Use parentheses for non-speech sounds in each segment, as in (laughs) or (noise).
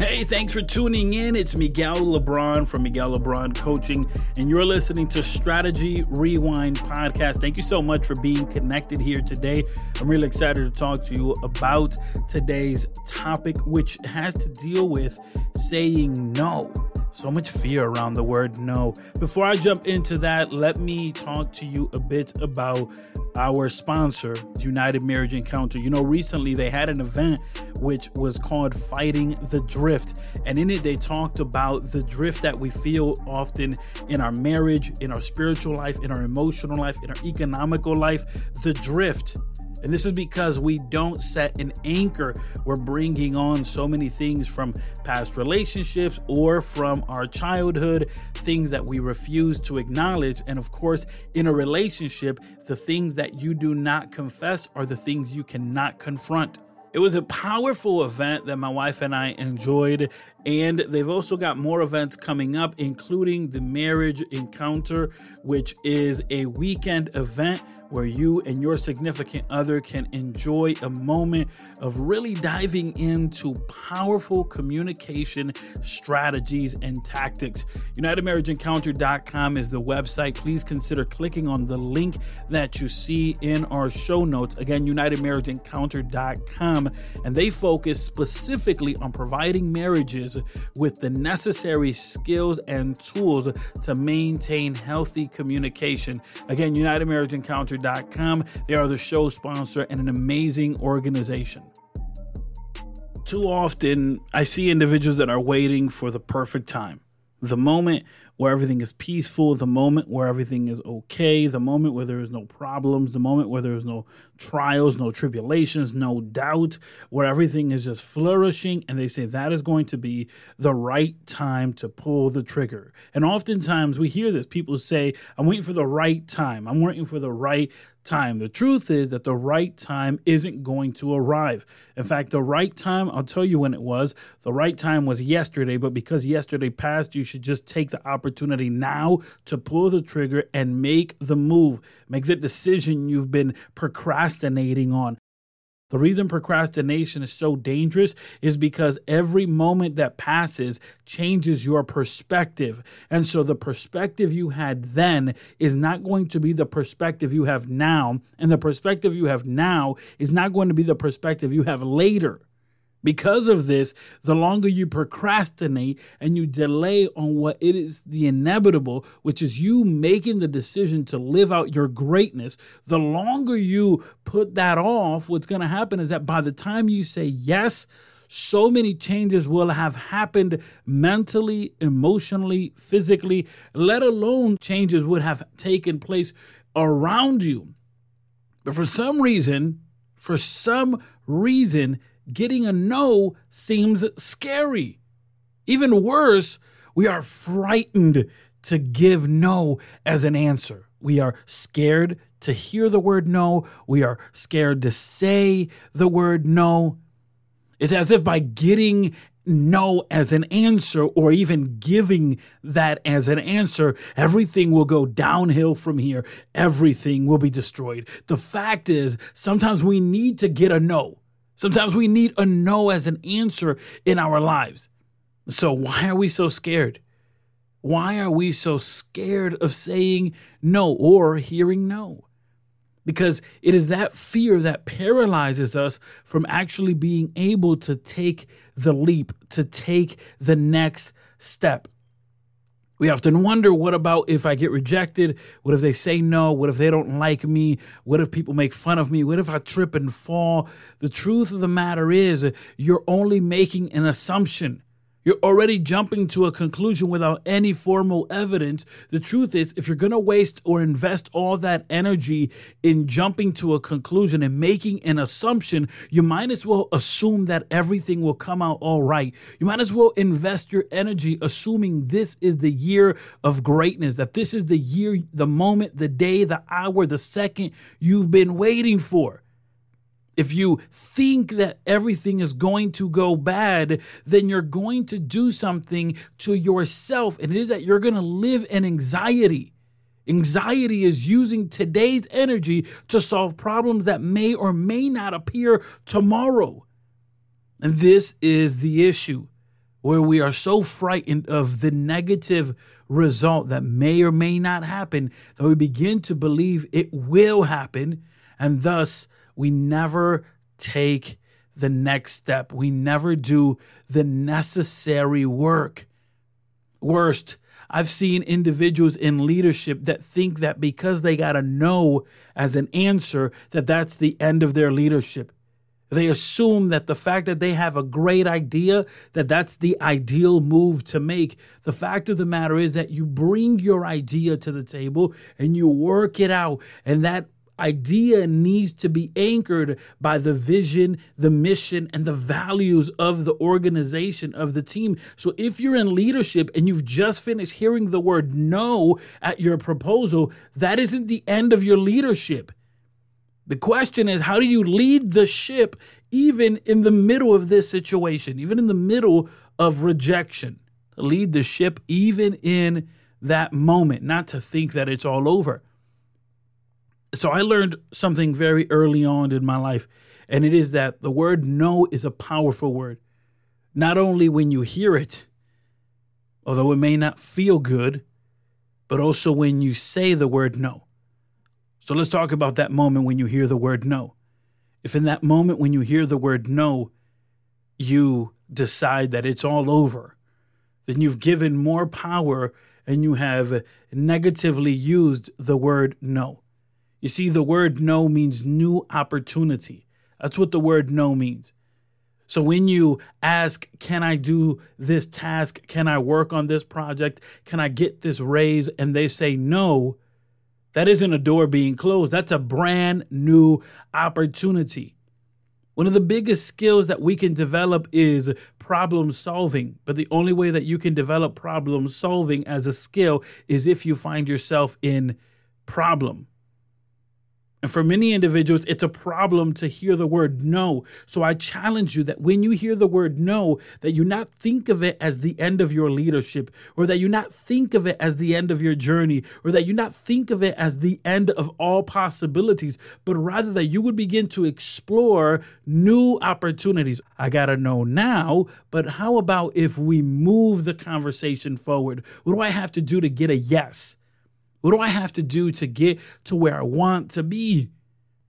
Hey, thanks for tuning in. It's Miguel Lebron from Miguel Lebron Coaching, and you're listening to Strategy Rewind Podcast. Thank you so much for being connected here today. I'm really excited to talk to you about today's topic, which has to deal with saying no. So much fear around the word no. Before I jump into that, let me talk to you a bit about our sponsor, United Marriage Encounter. You know, recently they had an event which was called Fighting the Drift. And in it, they talked about the drift that we feel often in our marriage, in our spiritual life, in our emotional life, in our economical life. The drift. And this is because we don't set an anchor. We're bringing on so many things from past relationships or from our childhood, things that we refuse to acknowledge. And of course, in a relationship, the things that you do not confess are the things you cannot confront. It was a powerful event that my wife and I enjoyed, and they've also got more events coming up, including the Marriage Encounter, which is a weekend event where you and your significant other can enjoy a moment of really diving into powerful communication strategies and tactics. UnitedMarriageEncounter.com is the website. Please consider clicking on the link that you see in our show notes. Again, UnitedMarriageEncounter.com. And they focus specifically on providing marriages with the necessary skills and tools to maintain healthy communication. Again, UnitedMarriageEncounter.com. They are the show sponsor and an amazing organization. Too often, I see individuals that are waiting for the perfect time, the moment where everything is peaceful, the moment where everything is okay, the moment where there is no problems, the moment where there is no trials, no tribulations, no doubt, where everything is just flourishing. And they say that is going to be the right time to pull the trigger. And oftentimes we hear this people say, I'm waiting for the right time, I'm waiting for the right time. The truth is that the right time isn't going to arrive. In fact, the right time, I'll tell you when it was. The right time was yesterday, but because yesterday passed, you should just take the opportunity now to pull the trigger and make the move. Make the decision you've been procrastinating on. The reason procrastination is so dangerous is because every moment that passes changes your perspective. And so the perspective you had then is not going to be the perspective you have now. And the perspective you have now is not going to be the perspective you have later. Because of this, the longer you procrastinate and you delay on what it is the inevitable, which is you making the decision to live out your greatness, the longer you put that off, what's going to happen is that by the time you say yes, so many changes will have happened mentally, emotionally, physically, let alone changes would have taken place around you. But for some reason, for some reason, getting a no seems scary. Even worse, we are frightened to give no as an answer. We are scared to hear the word no. We are scared to say the word no. It's as if by getting no as an answer or even giving that as an answer, everything will go downhill from here. Everything will be destroyed. The fact is, sometimes we need to get a no. Sometimes we need a no as an answer in our lives. So, why are we so scared? Why are we so scared of saying no or hearing no? Because it is that fear that paralyzes us from actually being able to take the leap, to take the next step. We often wonder what about if I get rejected? What if they say no? What if they don't like me? What if people make fun of me? What if I trip and fall? The truth of the matter is, you're only making an assumption. You're already jumping to a conclusion without any formal evidence. The truth is, if you're going to waste or invest all that energy in jumping to a conclusion and making an assumption, you might as well assume that everything will come out all right. You might as well invest your energy assuming this is the year of greatness, that this is the year, the moment, the day, the hour, the second you've been waiting for. If you think that everything is going to go bad, then you're going to do something to yourself. And it is that you're going to live in anxiety. Anxiety is using today's energy to solve problems that may or may not appear tomorrow. And this is the issue. where we are so frightened of the negative result that may or may not happen that we begin to believe it will happen. And thus, we never take the next step. We never do the necessary work. Worst, I've seen individuals in leadership that think that because they got a no as an answer, that that's the end of their leadership. They assume that the fact that they have a great idea, that that's the ideal move to make. The fact of the matter is that you bring your idea to the table and you work it out, and that idea needs to be anchored by the vision, the mission, and the values of the organization, of the team. So if you're in leadership and you've just finished hearing the word no at your proposal, that isn't the end of your leadership. The question is, how do you lead the ship even in the middle of this situation, even in the middle of rejection? Lead the ship even in that moment, not to think that it's all over so I learned something very early on in my life, and it is that the word no is a powerful word. Not only when you hear it, although it may not feel good, but also when you say the word no. So let's talk about that moment when you hear the word no. If in that moment when you hear the word no, you decide that it's all over, then you've given more power and you have negatively used the word no. You see, the word no means new opportunity. That's what the word no means. So when you ask, Can I do this task? Can I work on this project? Can I get this raise? And they say no, that isn't a door being closed. That's a brand new opportunity. One of the biggest skills that we can develop is problem solving. But the only way that you can develop problem solving as a skill is if you find yourself in problem. And for many individuals, it's a problem to hear the word no. So I challenge you that when you hear the word no, that you not think of it as the end of your leadership, or that you not think of it as the end of your journey, or that you not think of it as the end of all possibilities, but rather that you would begin to explore new opportunities. I gotta know now, but how about if we move the conversation forward? What do I have to do to get a yes? What do I have to do to get to where I want to be?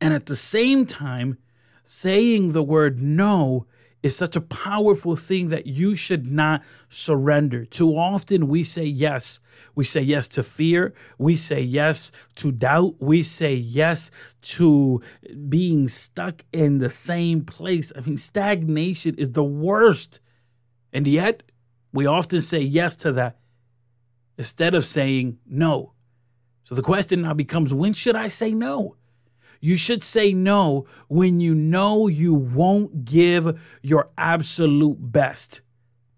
And at the same time, saying the word no is such a powerful thing that you should not surrender. Too often we say yes. We say yes to fear. We say yes to doubt. We say yes to being stuck in the same place. I mean, stagnation is the worst. And yet, we often say yes to that instead of saying no. So the question now becomes when should I say no? You should say no when you know you won't give your absolute best.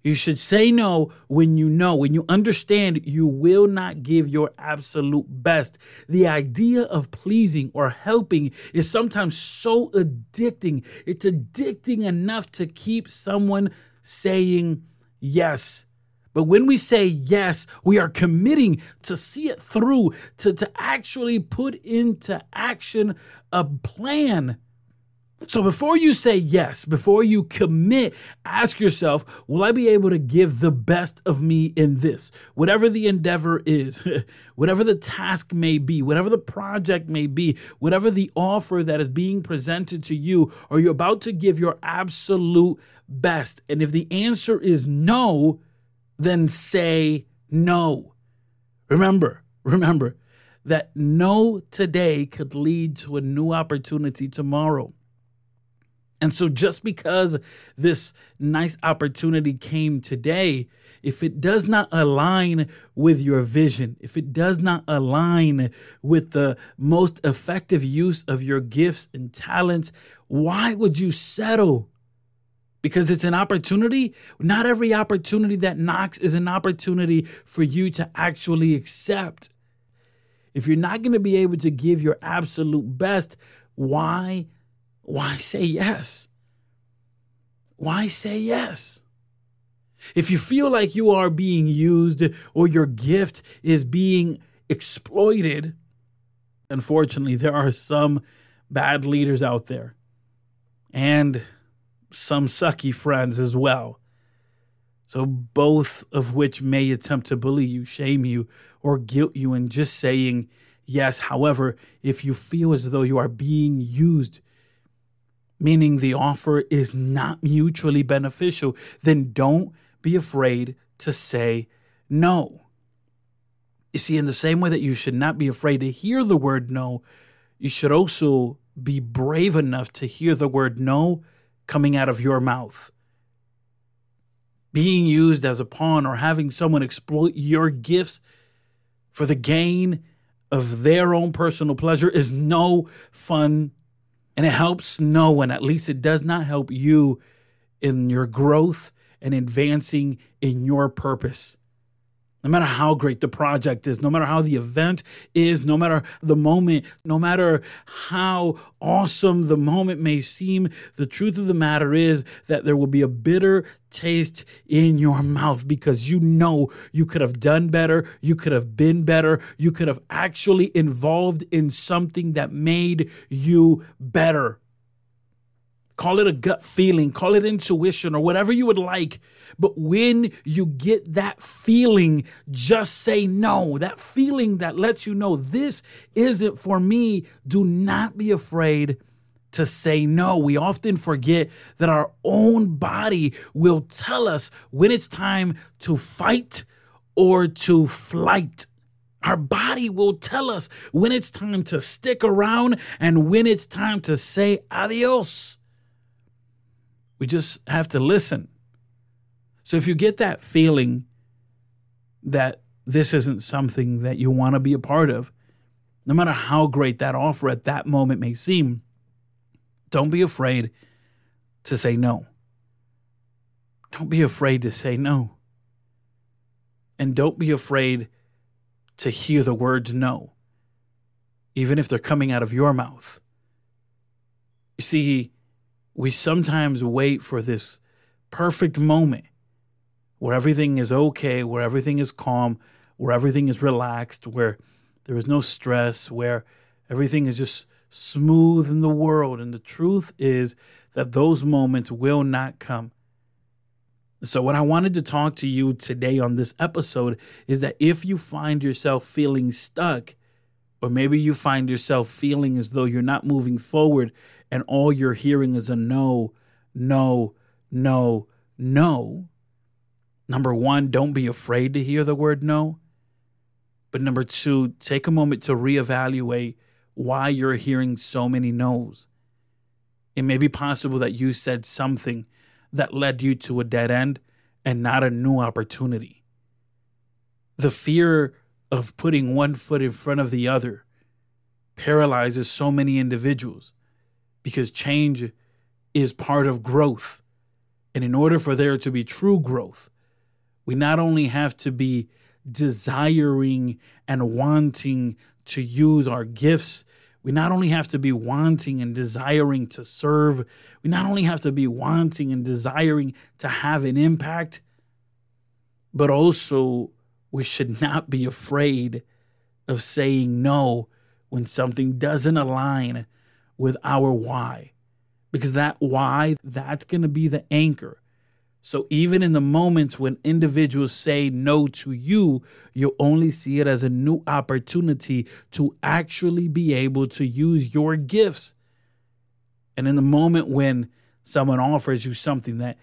You should say no when you know, when you understand you will not give your absolute best. The idea of pleasing or helping is sometimes so addicting. It's addicting enough to keep someone saying yes but when we say yes, we are committing to see it through, to, to actually put into action a plan. So before you say yes, before you commit, ask yourself, will I be able to give the best of me in this? Whatever the endeavor is, (laughs) whatever the task may be, whatever the project may be, whatever the offer that is being presented to you, are you about to give your absolute best? And if the answer is no, then say no. Remember, remember that no today could lead to a new opportunity tomorrow. And so, just because this nice opportunity came today, if it does not align with your vision, if it does not align with the most effective use of your gifts and talents, why would you settle because it's an opportunity. Not every opportunity that knocks is an opportunity for you to actually accept. If you're not going to be able to give your absolute best, why why say yes? Why say yes? If you feel like you are being used or your gift is being exploited, unfortunately, there are some bad leaders out there. And some sucky friends as well. So, both of which may attempt to bully you, shame you, or guilt you in just saying yes. However, if you feel as though you are being used, meaning the offer is not mutually beneficial, then don't be afraid to say no. You see, in the same way that you should not be afraid to hear the word no, you should also be brave enough to hear the word no coming out of your mouth. Being used as a pawn or having someone exploit your gifts for the gain of their own personal pleasure is no fun and it helps no one. At least it does not help you in your growth and advancing in your purpose no matter how great the project is, no matter how the event is, no matter the moment, no matter how awesome the moment may seem, the truth of the matter is that there will be a bitter taste in your mouth because you know you could have done better, you could have been better, you could have actually involved in something that made you better. Call it a gut feeling, call it intuition, or whatever you would like. But when you get that feeling, just say no. That feeling that lets you know this isn't for me. Do not be afraid to say no. We often forget that our own body will tell us when it's time to fight or to flight. Our body will tell us when it's time to stick around and when it's time to say adios. We just have to listen. So if you get that feeling that this isn't something that you want to be a part of, no matter how great that offer at that moment may seem, don't be afraid to say no. Don't be afraid to say no. And don't be afraid to hear the words no, even if they're coming out of your mouth. You see, we sometimes wait for this perfect moment where everything is okay, where everything is calm, where everything is relaxed, where there is no stress, where everything is just smooth in the world. And the truth is that those moments will not come. So, what I wanted to talk to you today on this episode is that if you find yourself feeling stuck, or maybe you find yourself feeling as though you're not moving forward and all you're hearing is a no, no, no, no. Number one, don't be afraid to hear the word no. But number two, take a moment to reevaluate why you're hearing so many no's. It may be possible that you said something that led you to a dead end and not a new opportunity. The fear of putting one foot in front of the other paralyzes so many individuals because change is part of growth. And in order for there to be true growth, we not only have to be desiring and wanting to use our gifts, we not only have to be wanting and desiring to serve, we not only have to be wanting and desiring to have an impact, but also we should not be afraid of saying no when something doesn't align with our why. Because that why, that's going to be the anchor. So even in the moments when individuals say no to you, you only see it as a new opportunity to actually be able to use your gifts. And in the moment when someone offers you something that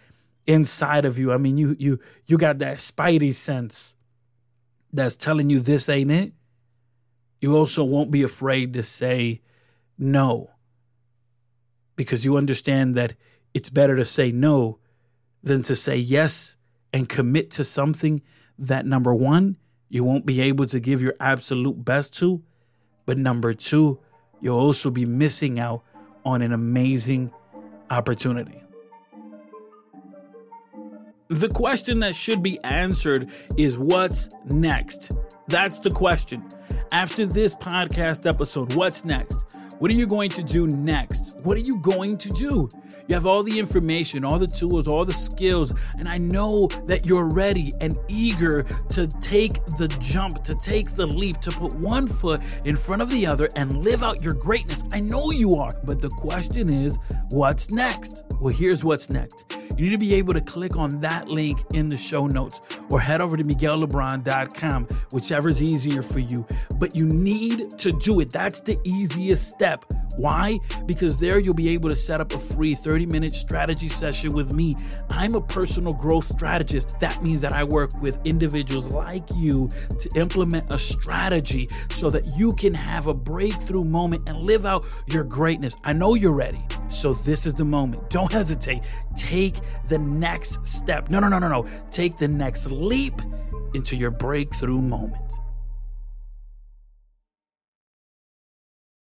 inside of you, I mean you you you got that spidey sense that's telling you this ain't it, you also won't be afraid to say no because you understand that it's better to say no than to say yes and commit to something that number one, you won't be able to give your absolute best to, but number two, you'll also be missing out on an amazing opportunity. The question that should be answered is what's next? That's the question. After this podcast episode, what's next? What are you going to do next? What are you going to do? You have all the information, all the tools, all the skills, and I know that you're ready and eager to take the jump, to take the leap, to put one foot in front of the other and live out your greatness. I know you are. But the question is, what's next? Well, here's what's next you need to be able to click on that link in the show notes or head over to miguellebron.com, whichever is easier for you. But you need to do it. That's the easiest step. Why? Because there you'll be able to set up a free 30 minute strategy session with me. I'm a personal growth strategist. That means that I work with individuals like you to implement a strategy so that you can have a breakthrough moment and live out your greatness. I know you're ready. So this is the moment. Don't hesitate. Take the next step. No, no, no, no, no. Take the next leap into your breakthrough moment.